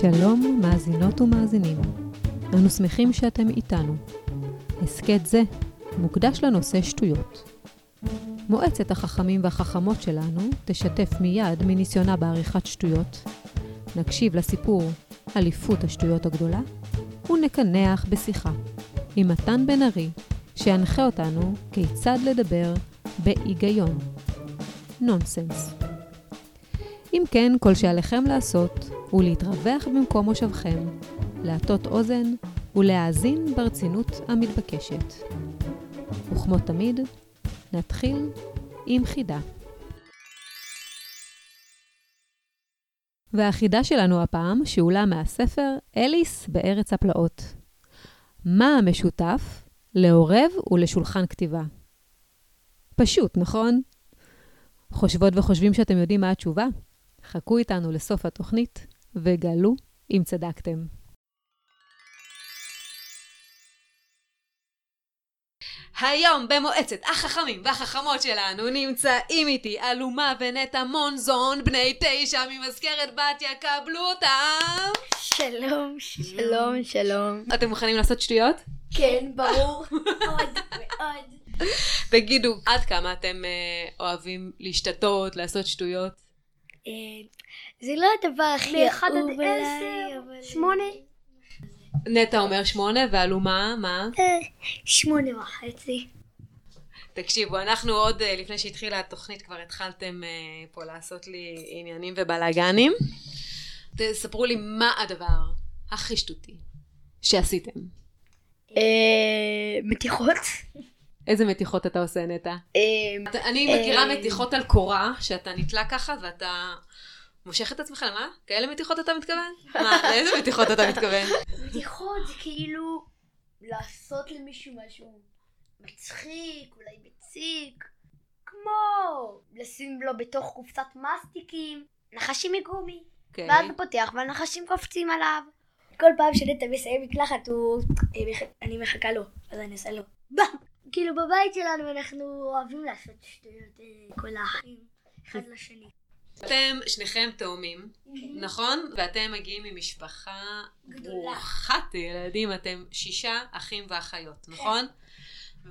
שלום, מאזינות ומאזינים. אנו שמחים שאתם איתנו. הסכת זה מוקדש לנושא שטויות. מועצת החכמים והחכמות שלנו תשתף מיד מניסיונה בעריכת שטויות, נקשיב לסיפור אליפות השטויות הגדולה, ונקנח בשיחה עם מתן בן ארי, שינחה אותנו כיצד לדבר בהיגיון. נונסנס. אם כן, כל שעליכם לעשות הוא להתרווח במקום מושבכם, להטות אוזן ולהאזין ברצינות המתבקשת. וכמו תמיד, נתחיל עם חידה. והחידה שלנו הפעם שאולה מהספר אליס בארץ הפלאות. מה המשותף לעורב ולשולחן כתיבה? פשוט, נכון? חושבות וחושבים שאתם יודעים מה התשובה? חכו איתנו לסוף התוכנית וגלו אם צדקתם. היום במועצת החכמים והחכמות שלנו נמצאים איתי אלומה ונטע מונזון, בני תשע ממזכרת בתיה, קבלו אותם! שלום, שלום, שלום. אתם מוכנים לעשות שטויות? כן, ברור. מאוד, מאוד. תגידו, עד כמה אתם אה, אוהבים להשתתות, לעשות שטויות? זה לא הדבר הכי מאחד עד אהוב עליי, עשר, אבל- שמונה. נטע אומר שמונה, ואלומה, מה? אה, שמונה וחצי. תקשיבו, אנחנו עוד אה, לפני שהתחילה התוכנית כבר התחלתם אה, פה לעשות לי עניינים ובלאגנים. תספרו לי מה הדבר הכי שטותי שעשיתם. מתיחות. איזה מתיחות אתה עושה, נטע? אתה- אני מכירה אה. מתיחות על קורה, שאתה נתלה ככה ואתה מושך את עצמך, למה? כאלה מתיחות אתה מתכוון? מה, לאיזה מתיחות אתה מתכוון? מתיחות זה כאילו לעשות למישהו משהו מצחיק, אולי מציק, כמו לשים לו בתוך קופסת מסטיקים נחשים מגומי. אוקיי. ואז הוא פותח והנחשים קופצים עליו. כל פעם שנטע מסיים מקלחת הוא... אני מחכה לו, אז אני עושה לו. כאילו בבית שלנו אנחנו אוהבים לעשות שטויות, אה, כל האחים, אחד לשני. אתם שניכם תאומים, נכון? ואתם מגיעים ממשפחה גדולה. ברוכת ילדים, אתם שישה אחים ואחיות, נכון?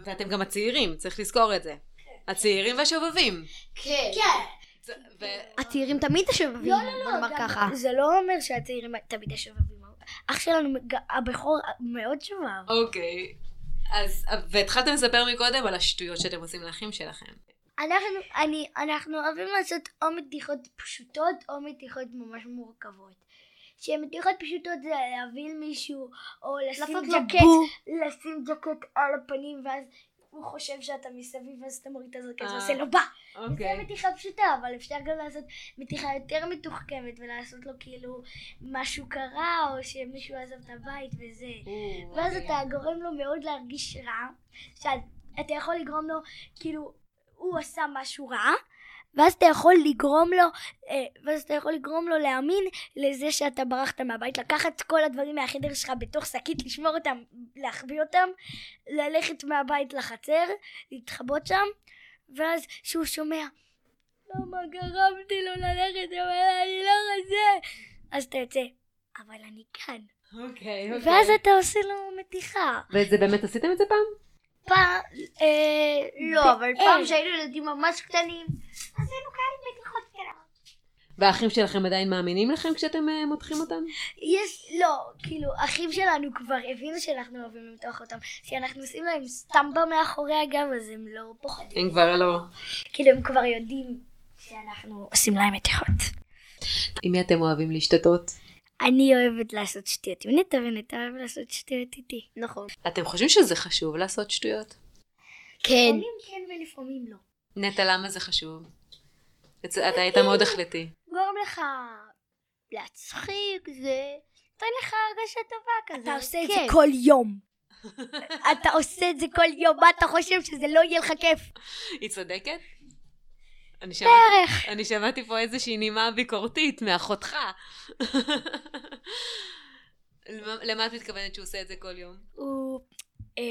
ואתם גם הצעירים, צריך לזכור את זה. הצעירים והשובבים. כן. כן. הצעירים תמיד השובבים, לא, לא, בוא לא, נאמר גם- ככה. זה לא אומר שהצעירים תמיד השובבים. אח שלנו, הבכור מאוד שובב. אוקיי. אז, והתחלתם לספר מקודם על השטויות שאתם עושים לאחים שלכם. אנחנו, אני, אנחנו אוהבים לעשות או מתיחות פשוטות או מתיחות ממש מורכבות. שמתיחות פשוטות זה להביא מישהו או לשים ג'קט. לשים ג'קט על הפנים ואז הוא חושב שאתה מסביב ואז אתה מוריד את הזרקת אה, ועושה לו בה. זה אוקיי. מתיחה פשוטה אבל אפשר גם לעשות מתיחה יותר מתוחכמת ולעשות לו כאילו משהו קרה או שמישהו עזב את הבית וזה. ואז אוקיי. אתה גורם לו מאוד להרגיש רע, שאתה יכול לגרום לו, כאילו, הוא עשה משהו רע, ואז אתה יכול לגרום לו, אה, ואז אתה יכול לגרום לו להאמין לזה שאתה ברחת מהבית, לקחת כל הדברים מהחדר שלך בתוך שקית, לשמור אותם, להחביא אותם, ללכת מהבית לחצר, להתחבות שם, ואז שהוא שומע, למה גרמתי לו ללכת, אבל אני לא רוצה, אז אתה יוצא, אבל אני כאן. אוקיי, אוקיי. ואז אתה עושה לו מתיחה. וזה באמת עשיתם את זה פעם? פעם, אה, לא, אבל פעם אה. שהיינו ילדים ממש קטנים, אז היינו כאלה מתיחות קטנות. והאחים שלכם עדיין מאמינים לכם כשאתם אה, מותחים אותם? יש, לא, כאילו, אחים שלנו כבר הבינו שאנחנו אוהבים למתוח אותם, שאנחנו עושים להם סטמפה מאחורי הגב, אז הם לא פוחדים. הם כבר לא. כאילו, הם כבר יודעים שאנחנו עושים להם מתיחות. עם מי אתם אוהבים להשתתות? אני אוהבת לעשות שטויות עם נטע, ונטע אוהב לעשות שטויות איתי. נכון. אתם חושבים שזה חשוב לעשות שטויות? כן. לפעמים כן ולפעמים לא. נטע, למה זה חשוב? אתה היית מאוד החלטי. גורם לך להצחיק, זה נותן לך הרגשה טובה כזה. אתה עושה את זה כן. כל יום. אתה עושה את זה כל יום, מה אתה חושב שזה לא יהיה לך כיף? היא צודקת? אני שמעתי, בערך. אני שמעתי פה איזושהי נימה ביקורתית מאחותך. למה- את מתכוונת שהוא עושה את זה כל יום? הוא... אה,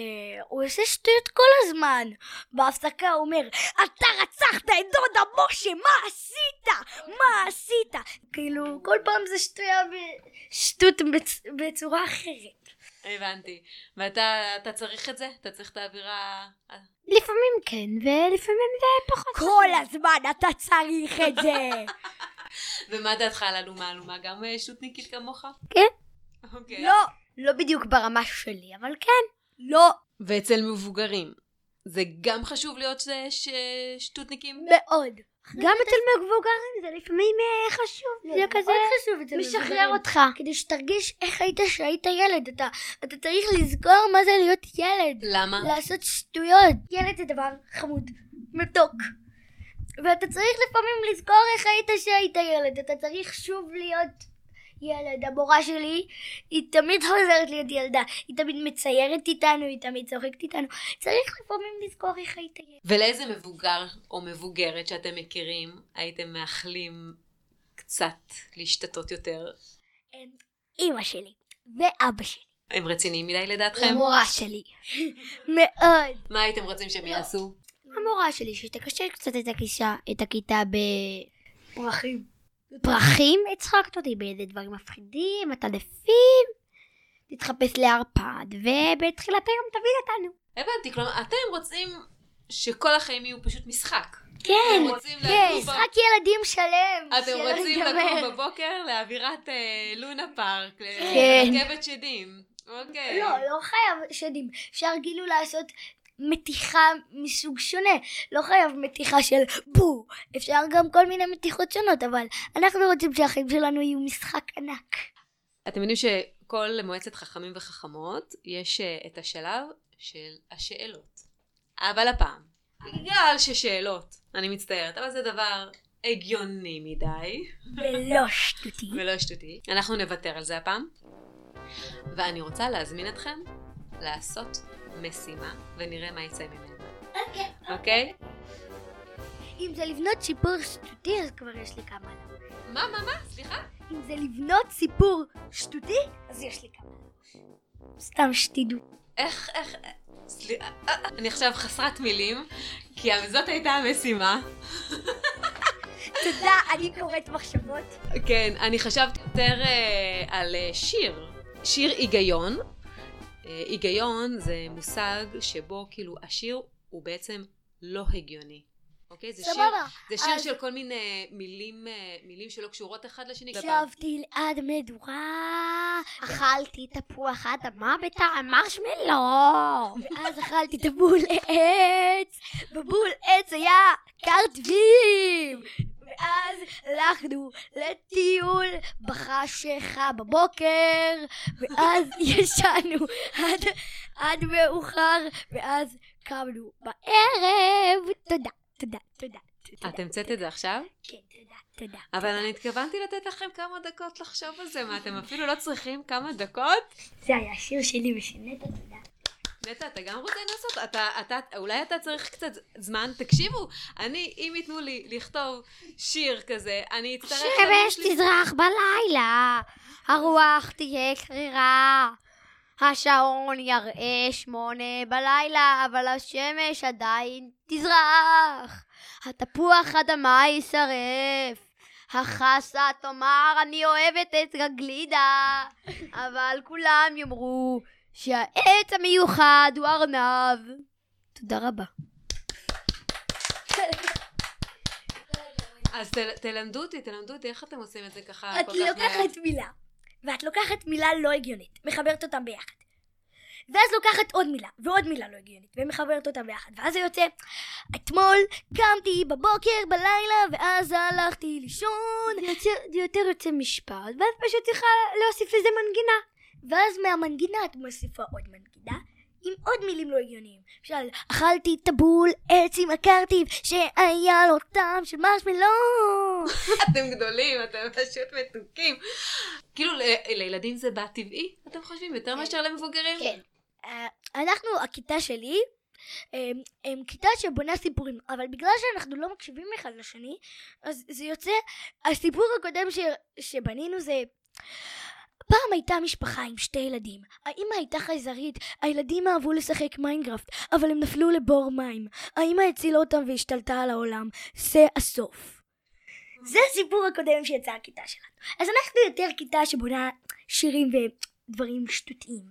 הוא עושה שטויות כל הזמן. בהפסקה הוא אומר, אתה רצחת את דודה משה, מה עשית? מה עשית? כאילו, כל פעם זה שטויה ב- שטות בצ- בצורה אחרת. הבנתי. ואתה אתה צריך את זה? אתה צריך את האווירה... לפעמים כן, ולפעמים זה פחות. כל הזמן אתה צריך את זה. ומה דעתך על אלומה? אלומה גם אה, שטותניקית כמוך? כן. אוקיי. לא, לא בדיוק ברמה שלי, אבל כן. לא, ואצל מבוגרים, זה גם חשוב להיות ש- ש- שטותניקים? מאוד. גם אצל מבוגרים זה לפעמים אה, חשוב. זה כזה חשוב אצל משחרר. אותך. כדי שתרגיש איך היית כשהיית ילד. אתה, אתה צריך לזכור מה זה להיות ילד. למה? לעשות שטויות. ילד זה דבר חמוד, מתוק. ואתה צריך לפעמים לזכור איך היית כשהיית ילד. אתה צריך שוב להיות ילד. המורה שלי, היא תמיד חוזרת להיות ילדה. היא תמיד מציירת איתנו, היא תמיד צוחקת איתנו. צריך לפעמים לזכור איך היית ילד. ולאיזה מבוגר או מבוגרת שאתם מכירים הייתם מאחלים קצת להשתתות יותר? אימא שלי ואבא שלי. הם רציניים מדי לדעתכם? המורה שלי. מאוד. מה הייתם רוצים שהם יעשו? המורה שלי שתקשר קצת את הכיתה פרחים. הצחקת אותי באיזה דברים מפחידים, עטלפים, תתחפש לערפד, ובתחילת היום תביא אותנו. הבנתי, כלומר, אתם רוצים שכל החיים יהיו פשוט משחק. כן, כן, ב- משחק ילדים שלם. אתם רוצים. לקום בבוקר לאווירת אה, לונה פארק, כן. לרכבת שדים. אוקיי. לא, לא חייב שדים. אפשר כאילו לעשות מתיחה מסוג שונה. לא חייב מתיחה של בו. אפשר גם כל מיני מתיחות שונות, אבל אנחנו רוצים שהחיים שלנו יהיו משחק ענק. אתם יודעים שכל מועצת חכמים וחכמות יש אה, את השלב של השאלות. אבל הפעם, בגלל ששאלות, אני מצטערת, אבל זה דבר הגיוני מדי ולא שטותי. ולא שטותי, אנחנו נוותר על זה הפעם. ואני רוצה להזמין אתכם לעשות משימה ונראה מה יצא ממנה. אוקיי? אם זה לבנות סיפור שטותי, אז כבר יש לי כמה. מה, מה, מה? סליחה? אם זה לבנות סיפור שטותי, אז יש לי כמה. סתם שתדעו. איך, איך, סליחה, אני עכשיו חסרת מילים, כי זאת הייתה המשימה. תודה, אני קוראת מחשבות. כן, אני חשבתי יותר אה, על אה, שיר. שיר היגיון. אה, היגיון זה מושג שבו כאילו השיר הוא בעצם לא הגיוני. אוקיי? זה שיר. זה שיר אז- של כל מיני מילים, אה, מילים שלא קשורות אחד לשני. ישבתי ליד מדורה, אכלתי תפוח אדמה בטעם מרשמלו. ואז אכלתי את הבול עץ, בבול עץ היה קרטבים. ואז הלכנו לטיול בחשיכה בבוקר, ואז ישנו עד, עד מאוחר, ואז קמנו בערב. תודה, תודה, תודה. תודה. את המצאת את זה עכשיו? כן, תודה, תודה. אבל אני התכוונתי לתת לכם כמה דקות לחשוב על זה. מה, אתם אפילו לא צריכים כמה דקות? זה היה השיר שלי ושנטע, תודה. נטע, אתה גם רוצה לנסות? אתה, אתה, אולי אתה צריך קצת זמן? תקשיבו, אני, אם ייתנו לי לכתוב שיר כזה, אני אצטרך... שמש תזרח בלילה, הרוח תהיה קרירה. השעון יראה שמונה בלילה, אבל השמש עדיין תזרח. התפוח אדמה יישרף. החסה תאמר אני אוהבת את הגלידה, אבל כולם יאמרו שהעץ המיוחד הוא ארנב. תודה רבה. אז תל, תלמדו אותי, תלמדו אותי איך אתם עושים את זה ככה את כל כך מהר. לוקחת מילה, ואת לוקחת מילה לא הגיונית, מחברת אותם ביחד. ואז לוקחת עוד מילה, ועוד מילה לא הגיונית, ומחברת אותם ביחד. ואז זה יוצא, אתמול קמתי בבוקר, בלילה, ואז הלכתי לישון. זה יותר, זה יותר יוצא משפט, ואת פשוט צריכה להוסיף לזה מנגינה. ואז מהמנגינה את מוסיפה עוד מנגינה, עם עוד מילים לא הגיוניים. למשל, אכלתי טבול עץ עם הקרטיב, שהיה לו טעם של מרשמלו. אתם גדולים, אתם פשוט מתוקים. כאילו, לילדים זה בא טבעי, אתם חושבים, יותר מאשר למבוגרים? כן. אה, אנחנו, הכיתה שלי, הם, הם כיתה שבונה סיפורים, אבל בגלל שאנחנו לא מקשיבים אחד לשני, אז זה יוצא, הסיפור הקודם ש, שבנינו זה... פעם הייתה משפחה עם שתי ילדים. האמא הייתה חייזרית, הילדים אהבו לשחק מיינקראפט, אבל הם נפלו לבור מים. האמא הצילה אותם והשתלטה על העולם. זה הסוף. זה הסיפור הקודם שיצא הכיתה שלנו. אז אנחנו יותר כיתה שבונה שירים ודברים שטותיים,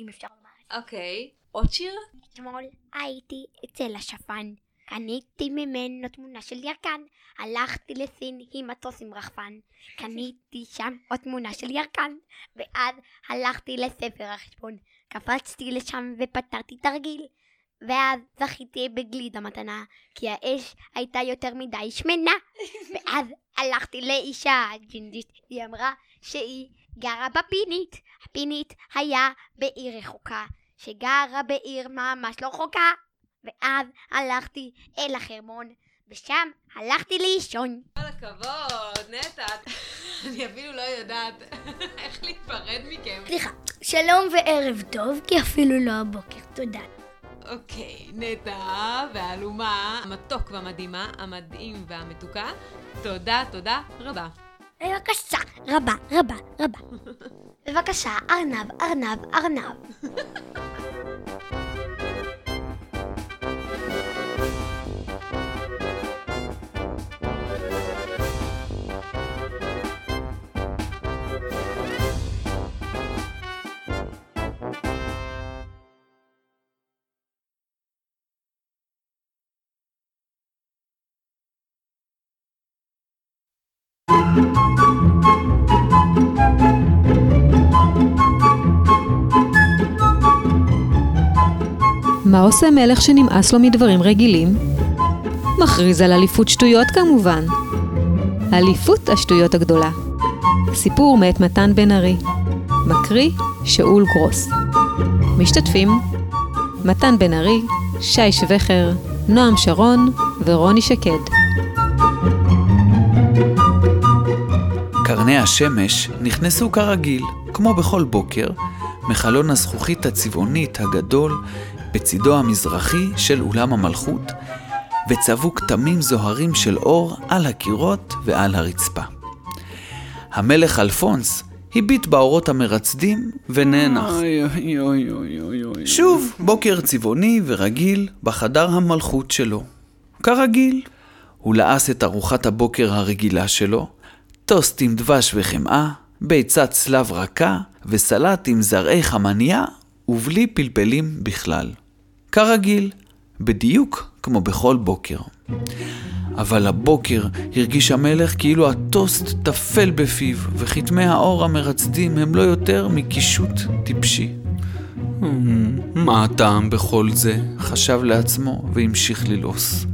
אם אפשר לומר. אוקיי. עוד שיר? אתמול הייתי אצל השפן, קניתי ממנו תמונה של ירקן, הלכתי לסין עם מטוס עם רחפן, קניתי שם עוד תמונה של ירקן, ואז הלכתי לספר החשבון, קפצתי לשם ופתרתי תרגיל, ואז זכיתי בגלידה מתנה, כי האש הייתה יותר מדי שמנה, ואז הלכתי לאישה ג'ינג'ית, היא אמרה שהיא גרה בפינית, הפינית היה בעיר רחוקה, שגרה בעיר ממש לא רחוקה. ואז הלכתי אל החרמון, ושם הלכתי לישון. כל הכבוד, נטע. אני אפילו לא יודעת איך להיפרד מכם. סליחה, שלום וערב טוב, כי אפילו לא הבוקר, תודה. אוקיי, נטע והאלומה, המתוק והמדהימה, המדהים והמתוקה, תודה, תודה רבה. בבקשה, רבה, רבה, רבה. בבקשה, ארנב, ארנב, ארנב. מה עושה מלך שנמאס לו מדברים רגילים? מכריז על אליפות שטויות כמובן. אליפות השטויות הגדולה. סיפור מאת מתן בן ארי. מקריא שאול גרוס. משתתפים מתן בן ארי, שי שווכר, נועם שרון ורוני שקד. קרני השמש נכנסו כרגיל, כמו בכל בוקר, מחלון הזכוכית הצבעונית הגדול בצידו המזרחי של אולם המלכות, וצבעו כתמים זוהרים של אור על הקירות ועל הרצפה. המלך אלפונס הביט באורות המרצדים ונאנח. שוב, בוקר צבעוני ורגיל בחדר המלכות שלו. כרגיל, הוא לעס את ארוחת הבוקר הרגילה שלו, טוסט עם דבש וחמאה, ביצת צלב רכה וסלט עם זרעי חמניה ובלי פלפלים בכלל. כרגיל, בדיוק כמו בכל בוקר. אבל הבוקר הרגיש המלך כאילו הטוסט טפל בפיו, וכתמי האור המרצדים הם לא יותר מקישוט טיפשי. Hmm, מה הטעם בכל זה? חשב לעצמו והמשיך ללעוס.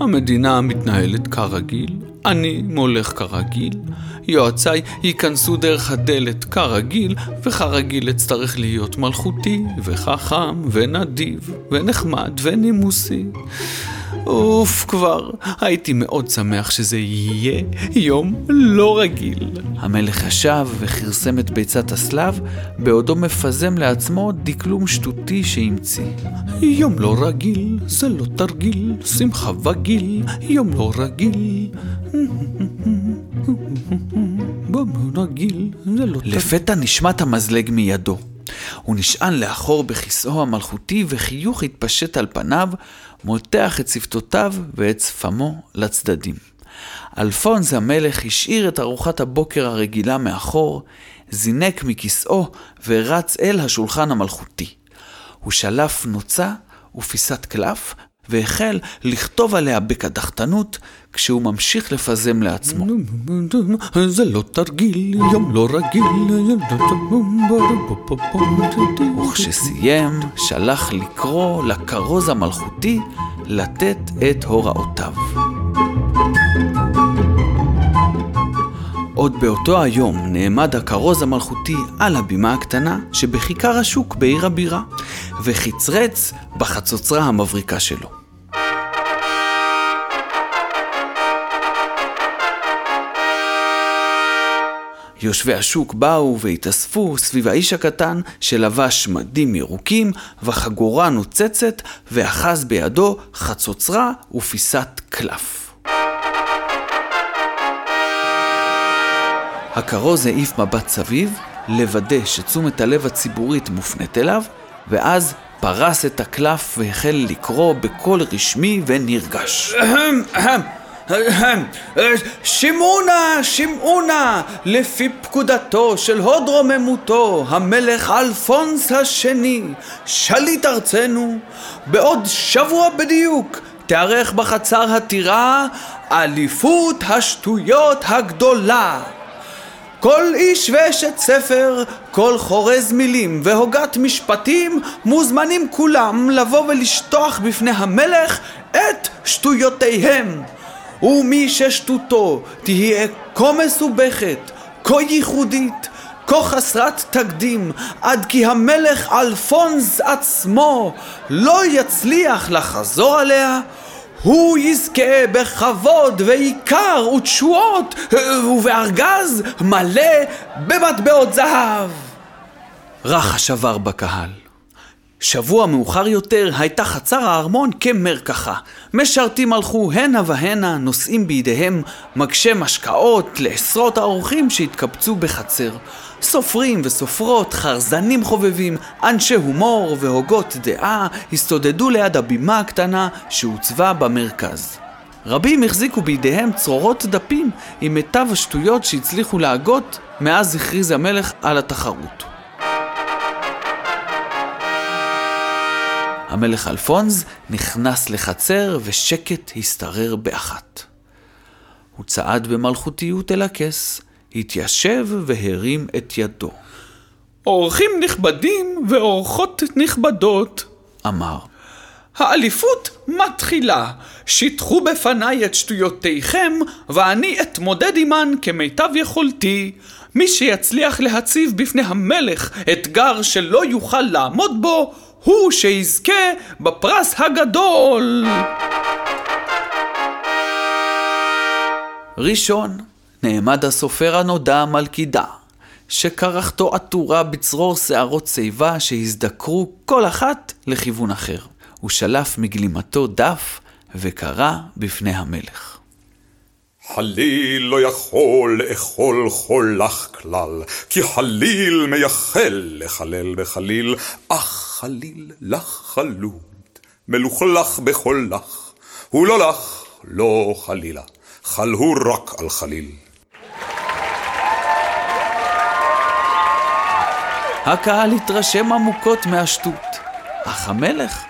המדינה מתנהלת כרגיל, אני מולך כרגיל, יועציי ייכנסו דרך הדלת כרגיל, וכרגיל אצטרך להיות מלכותי, וחכם, ונדיב, ונחמד, ונימוסי. אוף כבר, הייתי מאוד שמח שזה יהיה יום לא רגיל. המלך ישב וכרסם את ביצת הסלב, בעודו מפזם לעצמו דקלום שטותי שהמציא. יום לא רגיל, זה לא תרגיל, שמחה וגיל, יום לא רגיל. יום לא רגיל, זה לא תרגיל. לפתע נשמט המזלג מידו. הוא נשען לאחור בכיסאו המלכותי וחיוך התפשט על פניו, מותח את שפתותיו ואת שפמו לצדדים. אלפונס המלך השאיר את ארוחת הבוקר הרגילה מאחור, זינק מכיסאו ורץ אל השולחן המלכותי. הוא שלף נוצה ופיסת קלף, והחל לכתוב עליה בקדחתנות, כשהוא ממשיך לפזם לעצמו. זה לא תרגיל, יום לא רגיל. וכשסיים, שלח לקרוא לכרוז המלכותי לתת את הוראותיו. עוד באותו היום נעמד הכרוז המלכותי על הבימה הקטנה שבכיכר השוק בעיר הבירה, וחצרץ בחצוצרה המבריקה שלו. יושבי השוק באו והתאספו סביב האיש הקטן שלבש מדים ירוקים וחגורה נוצצת ואחז בידו חצוצרה ופיסת קלף. הכרוז העיף מבט סביב, לוודא שתשומת הלב הציבורית מופנית אליו, ואז פרס את הקלף והחל לקרוא בקול רשמי ונרגש. אהם, אהם. שמעו נא, שמעו נא, לפי פקודתו של הוד רוממותו, המלך אלפונס השני, שליט ארצנו, בעוד שבוע בדיוק תארך בחצר הטירה אליפות השטויות הגדולה. כל איש ואשת ספר, כל חורז מילים והוגת משפטים, מוזמנים כולם לבוא ולשטוח בפני המלך את שטויותיהם. ומי ששטותו תהיה כה מסובכת, כה ייחודית, כה חסרת תקדים, עד כי המלך אלפונס עצמו לא יצליח לחזור עליה, הוא יזכה בכבוד ועיקר ותשועות ובארגז מלא במטבעות זהב. רחש עבר בקהל. שבוע מאוחר יותר הייתה חצר הארמון כמרקחה. משרתים הלכו הנה והנה, נושאים בידיהם מגשי משקאות לעשרות האורחים שהתקבצו בחצר. סופרים וסופרות, חרזנים חובבים, אנשי הומור והוגות דעה הסתודדו ליד הבימה הקטנה שהוצבה במרכז. רבים החזיקו בידיהם צרורות דפים עם מיטב השטויות שהצליחו להגות מאז הכריז המלך על התחרות. המלך אלפונז נכנס לחצר ושקט השתרר באחת. הוא צעד במלכותיות אל הכס, התיישב והרים את ידו. אורחים נכבדים ואורחות נכבדות, אמר. האליפות מתחילה. שיטחו בפניי את שטויותיכם, ואני אתמודד עמן כמיטב יכולתי. מי שיצליח להציב בפני המלך אתגר שלא יוכל לעמוד בו, הוא שיזכה בפרס הגדול. ראשון נעמד הסופר הנודע מלכידה, שקרחתו עטורה בצרור שערות שיבה שהזדקרו כל אחת לכיוון אחר. הוא שלף מגלימתו דף וקרא בפני המלך. חליל לא יכול לאכול חולך כלל, כי חליל מייחל לחלל בחליל, אך חליל לך חלוד, מלוכלך בחולך, הוא לא לך, לא חלילה, חל הוא רק על חליל. הקהל התרשם עמוקות מהשטות, אך המלך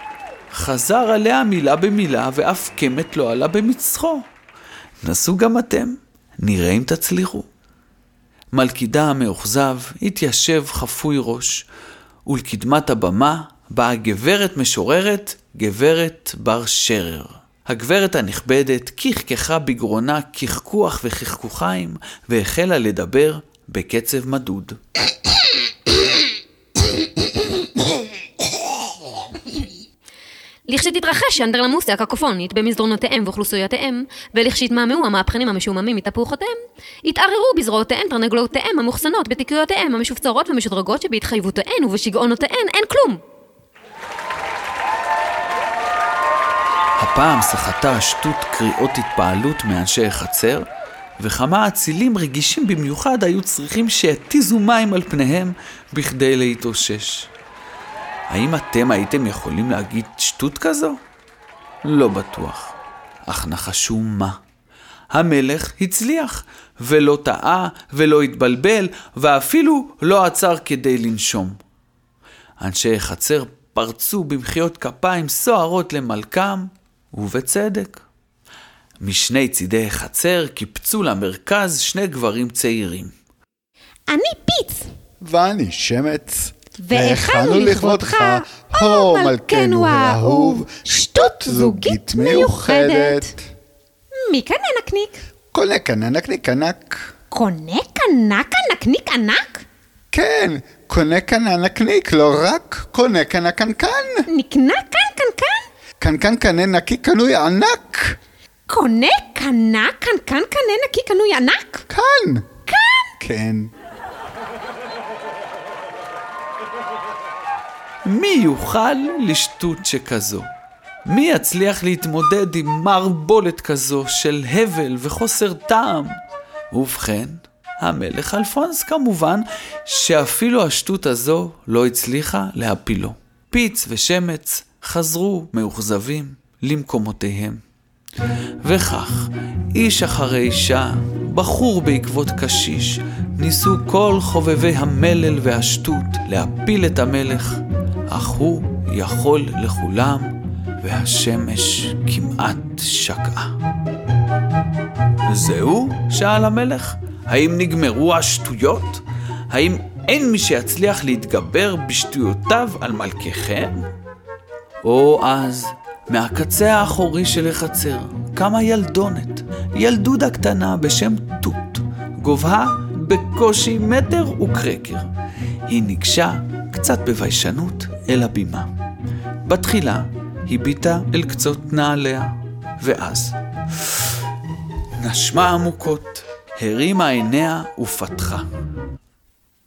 חזר עליה מילה במילה ואף קמת לא עלה במצחו. נסו גם אתם, נראה אם תצליחו. מלכידה המאוכזב התיישב חפוי ראש, ולקדמת הבמה באה גברת משוררת, גברת בר שרר. הגברת הנכבדת כחכחה בגרונה כחכוח וכחכוחיים, והחלה לדבר בקצב מדוד. לכשתתרחש אנדרלמוסיה הקקופונית במסדרונותיהם ואוכלוסויותיהם, ולכשיתמהמהו המהפכנים המשועממים מתפוחותיהם, יתערערו בזרועותיהם תרנגולותיהם המאוחסנות בתיקיותיהם המשופצרות ומשודרגות שבהתחייבותיהן ובשגעונותיהן אין כלום. הפעם סחטה השטות קריאות התפעלות מאנשי החצר, וכמה אצילים רגישים במיוחד היו צריכים שיתיזו מים על פניהם בכדי להתאושש. האם אתם הייתם יכולים להגיד שטות כזו? לא בטוח. אך נחשו מה. המלך הצליח, ולא טעה, ולא התבלבל, ואפילו לא עצר כדי לנשום. אנשי חצר פרצו במחיאות כפיים סוערות למלכם, ובצדק. משני צידי החצר קיפצו למרכז שני גברים צעירים. אני פיץ! ואני שמץ. והכנו לכבודך, הו מלכנו האהוב, שטות זוגית מיוחדת. מי כאן הנקניק? קונה כאן נקניק ענק. קונה קנק הנקניק ענק? כן, קונה כאן הנקניק, לא רק קונה כאן הקנקן. נקנה כאן קנקן? קנקן קנה נקי קנוי ענק. קונה קנה קנקן קנה נקי קנוי ענק? כאן. כאן? כן. מי יוכל לשטות שכזו? מי יצליח להתמודד עם מערבולת כזו של הבל וחוסר טעם? ובכן, המלך אלפונס כמובן, שאפילו השטות הזו לא הצליחה להפילו. פיץ ושמץ חזרו מאוכזבים למקומותיהם. וכך, איש אחרי אישה, בחור בעקבות קשיש, ניסו כל חובבי המלל והשטות להפיל את המלך, אך הוא יכול לכולם, והשמש כמעט שקעה. זהו? שאל המלך. האם נגמרו השטויות? האם אין מי שיצליח להתגבר בשטויותיו על מלככם? או אז, מהקצה האחורי של החצר, קמה ילדונת, ילדודה קטנה בשם תות, גובהה בקושי מטר וקרקר. היא ניגשה, קצת בביישנות, אל הבימה. בתחילה, הביטה אל קצות נעליה, ואז נשמה עמוקות, הרימה עיניה ופתחה.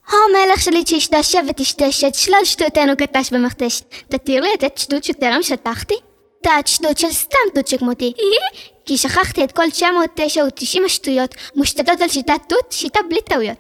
המלך שלי שהשתעשע וטשטש את שלל שטויותינו כתש במכתש. תתיר לי לתת שטות שטרם שטחתי? תת שטות של סתם תות שכמותי. כי שכחתי את כל 990 השטויות מושתתות על שיטת תות, שיטה בלי טעויות.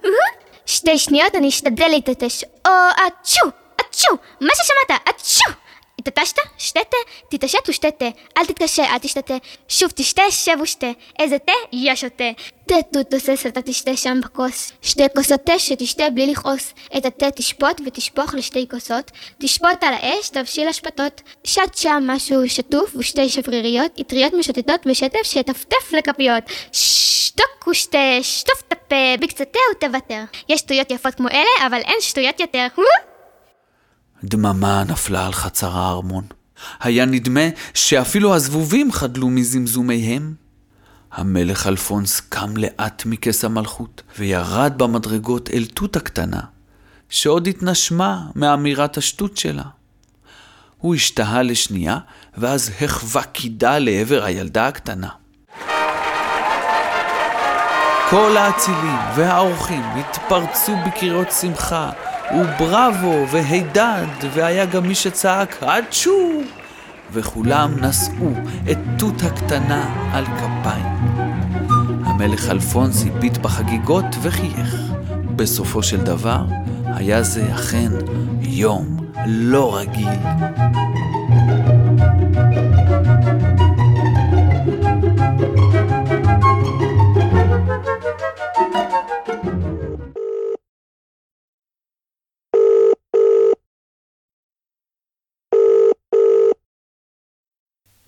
שתי שניות אני אשתדל להתעטש. או אצ'ו! אצ'ו! מה ששמעת! אצ'ו! התעטשת? שתה תה, תתעשת ושתה תה. אל תתקשה, אל תשתתה. שוב תשתה, שב ושתה. איזה תה? יש שותה. תה תות תוסס אתה תשתה שם בכוס. שתי כוסות תה שתשתה בלי לכעוס. את התה תשפוט ותשפוך לשתי כוסות. תשפוט על האש, תבשיל אשפתות. שט שם משהו שטוף ושתי שבריריות. אטריות משוטטות בשטף שיטפטף לכפיות. שתוק ושתה, שטוף את הפה, בקצת תה ותוותר. יש שטויות יפות כמו אלה, אבל אין שטויות יותר. דממה נפלה על חצר הארמון. היה נדמה שאפילו הזבובים חדלו מזמזומיהם. המלך אלפונס קם לאט מכס המלכות, וירד במדרגות אל תות הקטנה, שעוד התנשמה מאמירת השטות שלה. הוא השתהה לשנייה, ואז החווה קידה לעבר הילדה הקטנה. כל האצילים והאורחים התפרצו בקריאות שמחה, ובראבו והידד, והיה גם מי שצעק אצ'ו, וכולם נשאו את תות הקטנה על כפיים. המלך אלפונס הביט בחגיגות וחייך. בסופו של דבר, היה זה אכן יום לא רגיל.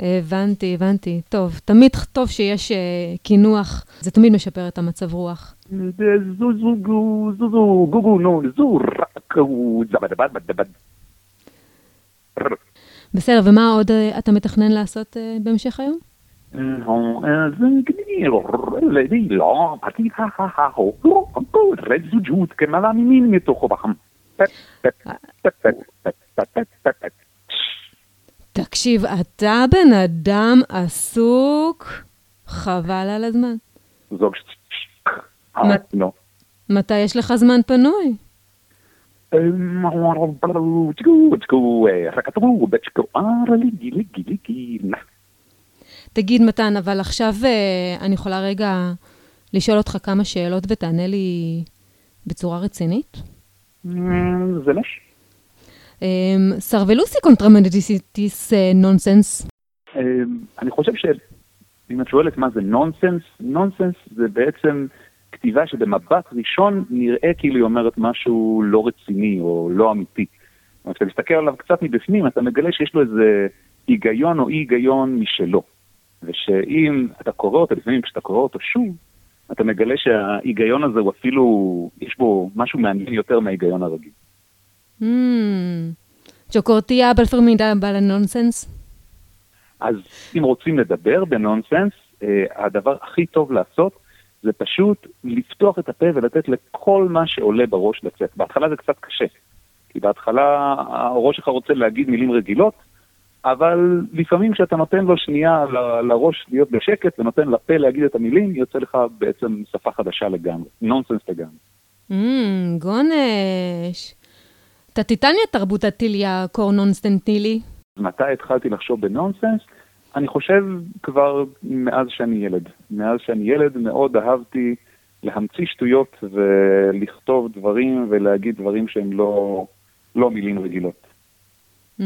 הבנתי, הבנתי. טוב, תמיד טוב שיש אה, קינוח, זה תמיד משפר את המצב רוח. זבדבדבדבד בסדר, ומה עוד אה, אתה מתכנן לעשות אה, בהמשך היום? תקשיב, אתה בן אדם עסוק, חבל על הזמן. זוג נו. מתי יש לך זמן פנוי? תגיד, מתן, אבל עכשיו אה, אני יכולה רגע לשאול אותך כמה שאלות ותענה לי בצורה רצינית? זה לש. סרבלוסי קונטרמנדיסיטיס נונסנס. אני חושב שאם את שואלת מה זה נונסנס, נונסנס זה בעצם כתיבה שבמבט ראשון נראה כאילו היא אומרת משהו לא רציני או לא אמיתי. אבל כשאתה מסתכל עליו קצת מבפנים, אתה מגלה שיש לו איזה היגיון או אי היגיון משלו. ושאם אתה קורא אותו, לפעמים כשאתה קורא אותו שוב, אתה מגלה שההיגיון הזה הוא אפילו, יש בו משהו מעניין יותר מההיגיון הרגיל. ג'וקורטיה בלפרמידה בעל נונסנס? אז אם רוצים לדבר בנונסנס, אה, הדבר הכי טוב לעשות זה פשוט לפתוח את הפה ולתת לכל מה שעולה בראש לצאת. בהתחלה זה קצת קשה, כי בהתחלה הראש שלך רוצה להגיד מילים רגילות, אבל לפעמים כשאתה נותן לו שנייה ל- לראש להיות בשקט ונותן לפה להגיד את המילים, יוצא לך בעצם שפה חדשה לגמרי, נונסנס לגמרי. Mm, גונש. אתה סטטיטניה תרבותתיליה קורנונסטנטילי. מתי התחלתי לחשוב בנונסנס? אני חושב כבר מאז שאני ילד. מאז שאני ילד מאוד אהבתי להמציא שטויות ולכתוב דברים ולהגיד דברים שהם לא, לא מילים רגילות. Mm,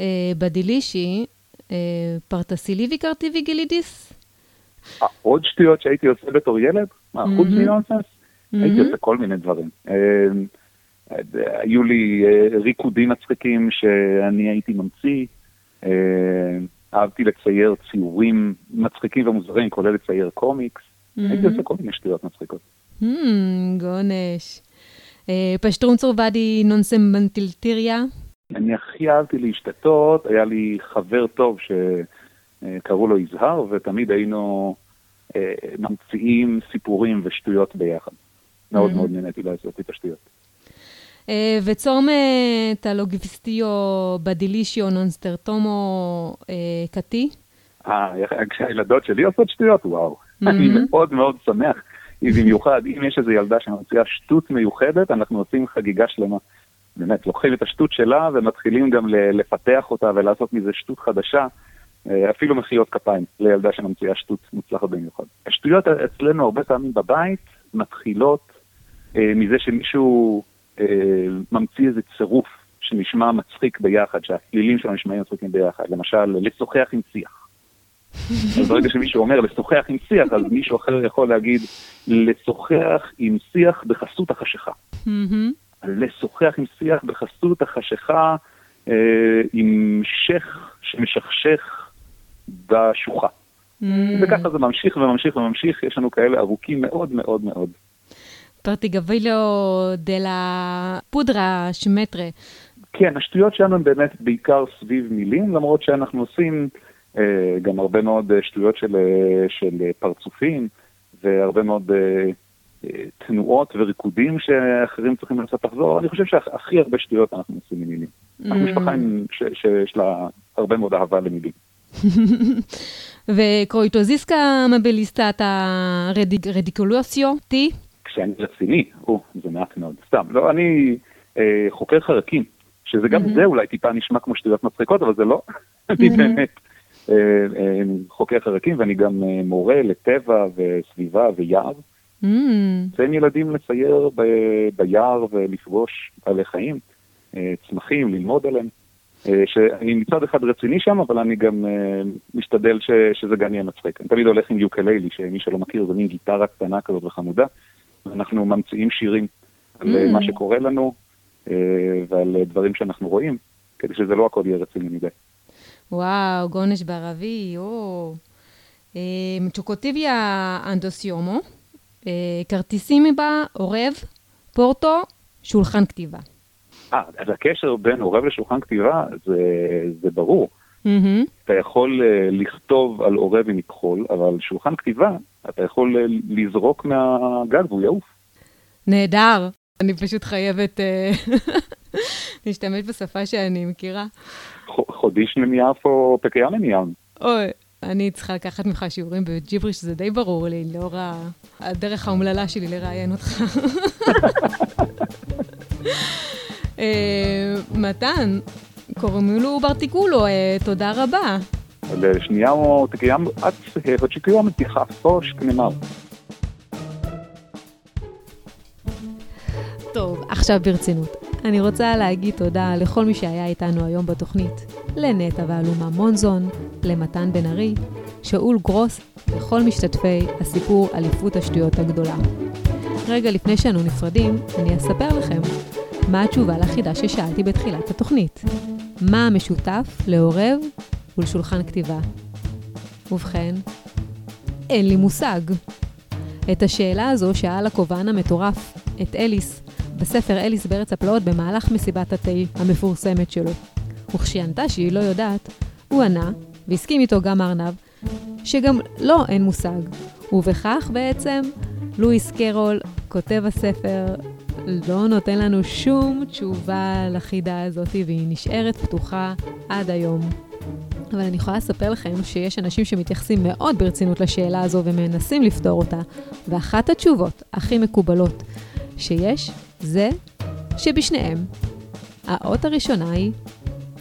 אה, בדילישי, אה, פרטסילי ויקרתי וגילידיס? אה, עוד שטויות שהייתי עושה בתור ילד? מה, חוץ מנונסנס? הייתי עושה כל מיני דברים. אה, היו לי אה, ריקודים מצחיקים שאני הייתי ממציא. אה, אהבתי לצייר ציורים מצחיקים ומוזרים, כולל לצייר קומיקס. הייתי עושה כל מיני שטויות מצחיקות. Hmm, גונש. אה, פשטרום צורבדי נונסמנטילטיריה? אני הכי אהבתי להשתתות, היה לי חבר טוב שקראו לו יזהר, ותמיד היינו ממציאים סיפורים ושטויות ביחד. מאוד מאוד נהניתי לעשות את השטויות. אה, וצום אה, טלוגיסטיו בדילישיו נונסטרטומו אה, קטי? אה, כשהילדות שלי עושות שטויות, וואו. אני מאוד מאוד שמח. במיוחד, אם יש איזו ילדה שממציאה שטות מיוחדת, אנחנו עושים חגיגה שלמה. באמת, לוקחים את השטות שלה ומתחילים גם לפתח אותה ולעשות מזה שטות חדשה. אפילו מחיאות כפיים לילדה שממציאה שטות מוצלחת במיוחד. השטויות אצלנו הרבה פעמים בבית מתחילות מזה שמישהו אה, ממציא איזה צירוף שנשמע מצחיק ביחד, שהפלילים שלו נשמעים מצחיקים ביחד. למשל, לשוחח עם שיח. אז ברגע שמישהו אומר לשוחח עם שיח, אז מישהו אחר יכול להגיד לשוחח עם שיח בחסות החשיכה. לשוחח עם שיח בחסות החשיכה אה, עם שייח שמשכשך בשוחה. וככה זה ממשיך וממשיך וממשיך, יש לנו כאלה ארוכים מאוד מאוד מאוד. פרטיגבילו דלה פודרה שמטרה. כן, השטויות שלנו הן באמת בעיקר סביב מילים, למרות שאנחנו עושים אה, גם הרבה מאוד שטויות של, אה, של פרצופים, והרבה מאוד אה, אה, תנועות וריקודים שאחרים צריכים לנסות לחזור. אני חושב שהכי הרבה שטויות אנחנו עושים ממילים. אנחנו mm. משפחה שיש לה הרבה מאוד אהבה למילים. וקרויטוזיסקה מבליסטת הרדיקולוסיו, טי? כשאני רציני, או, זה מעט מאוד. סתם, לא, אני אה, חוקר חרקים, שזה גם mm-hmm. זה אולי טיפה נשמע כמו שטויות מצחיקות, אבל זה לא. אני באמת אה, אה, חוקר חרקים, ואני גם אה, מורה לטבע וסביבה ויער. Mm. ציין ילדים לצייר ב, ביער ולפגוש בעלי חיים, אה, צמחים, ללמוד עליהם. אה, שאני מצד אחד רציני שם, אבל אני גם uh, משתדל ש, שזה גם יהיה מצחיק. אני תמיד הולך עם יוקללי, שמי שלא מכיר זה מין גיטרה קטנה כזאת וחמודה, אנחנו ממציאים שירים על mm. מה שקורה לנו אה, ועל דברים שאנחנו רואים, כדי שזה לא הכל יהיה רציני מדי. וואו, גונש בערבי, או. צ'וקוטיביה אנדוסיומו, כרטיסים בה, עורב, פורטו, שולחן כתיבה. אה, אז הקשר בין עורב לשולחן כתיבה זה, זה ברור. Mm-hmm. אתה יכול לכתוב על עורב עם מכחול, אבל שולחן כתיבה, אתה יכול uh, לזרוק מהגג והוא יעוף. נהדר. אני פשוט חייבת uh, להשתמש בשפה שאני מכירה. חודיש מיפו פקיה מים. אוי, אני צריכה לקחת ממך שיעורים בג'יבריש, זה די ברור לי, לאור הדרך האומללה שלי לראיין אותך. מתן, קוראים לו ברטיקולו, אה, תודה רבה. לשנייה תקיים עד הוצ'יקוים תיחפוש כנאמר. טוב, עכשיו ברצינות. אני רוצה להגיד תודה לכל מי שהיה איתנו היום בתוכנית. לנטע ואלומה מונזון, למתן בן ארי, שאול גרוס וכל משתתפי הסיפור אליפות השטויות הגדולה. רגע לפני שאנו נפרדים, אני אספר לכם מה התשובה לחידה ששאלתי בתחילת התוכנית. מה המשותף לעורב ולשולחן כתיבה? ובכן, אין לי מושג. את השאלה הזו שאל הקובען המטורף, את אליס, בספר אליס בארץ הפלאות במהלך מסיבת התה המפורסמת שלו. וכשענתה שהיא לא יודעת, הוא ענה, והסכים איתו גם ארנב, שגם לו אין מושג. ובכך בעצם, לואיס קרול, כותב הספר, לא נותן לנו שום תשובה לחידה הזאת, והיא נשארת פתוחה עד היום. אבל אני יכולה לספר לכם שיש אנשים שמתייחסים מאוד ברצינות לשאלה הזו ומנסים לפתור אותה, ואחת התשובות הכי מקובלות שיש זה שבשניהם האות הראשונה היא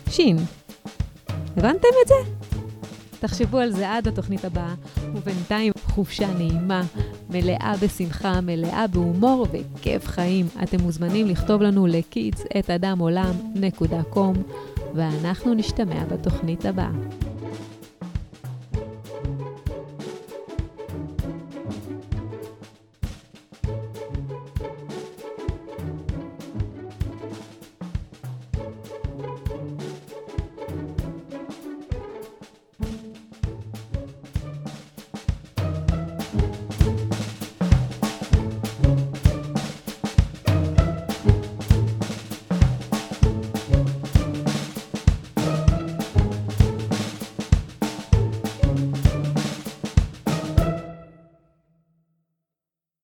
שין. הבנתם את זה? תחשבו על זה עד התוכנית הבאה, ובינתיים חופשה נעימה, מלאה בשמחה, מלאה בהומור וכיף חיים. אתם מוזמנים לכתוב לנו לקידס ואנחנו נשתמע בתוכנית הבאה.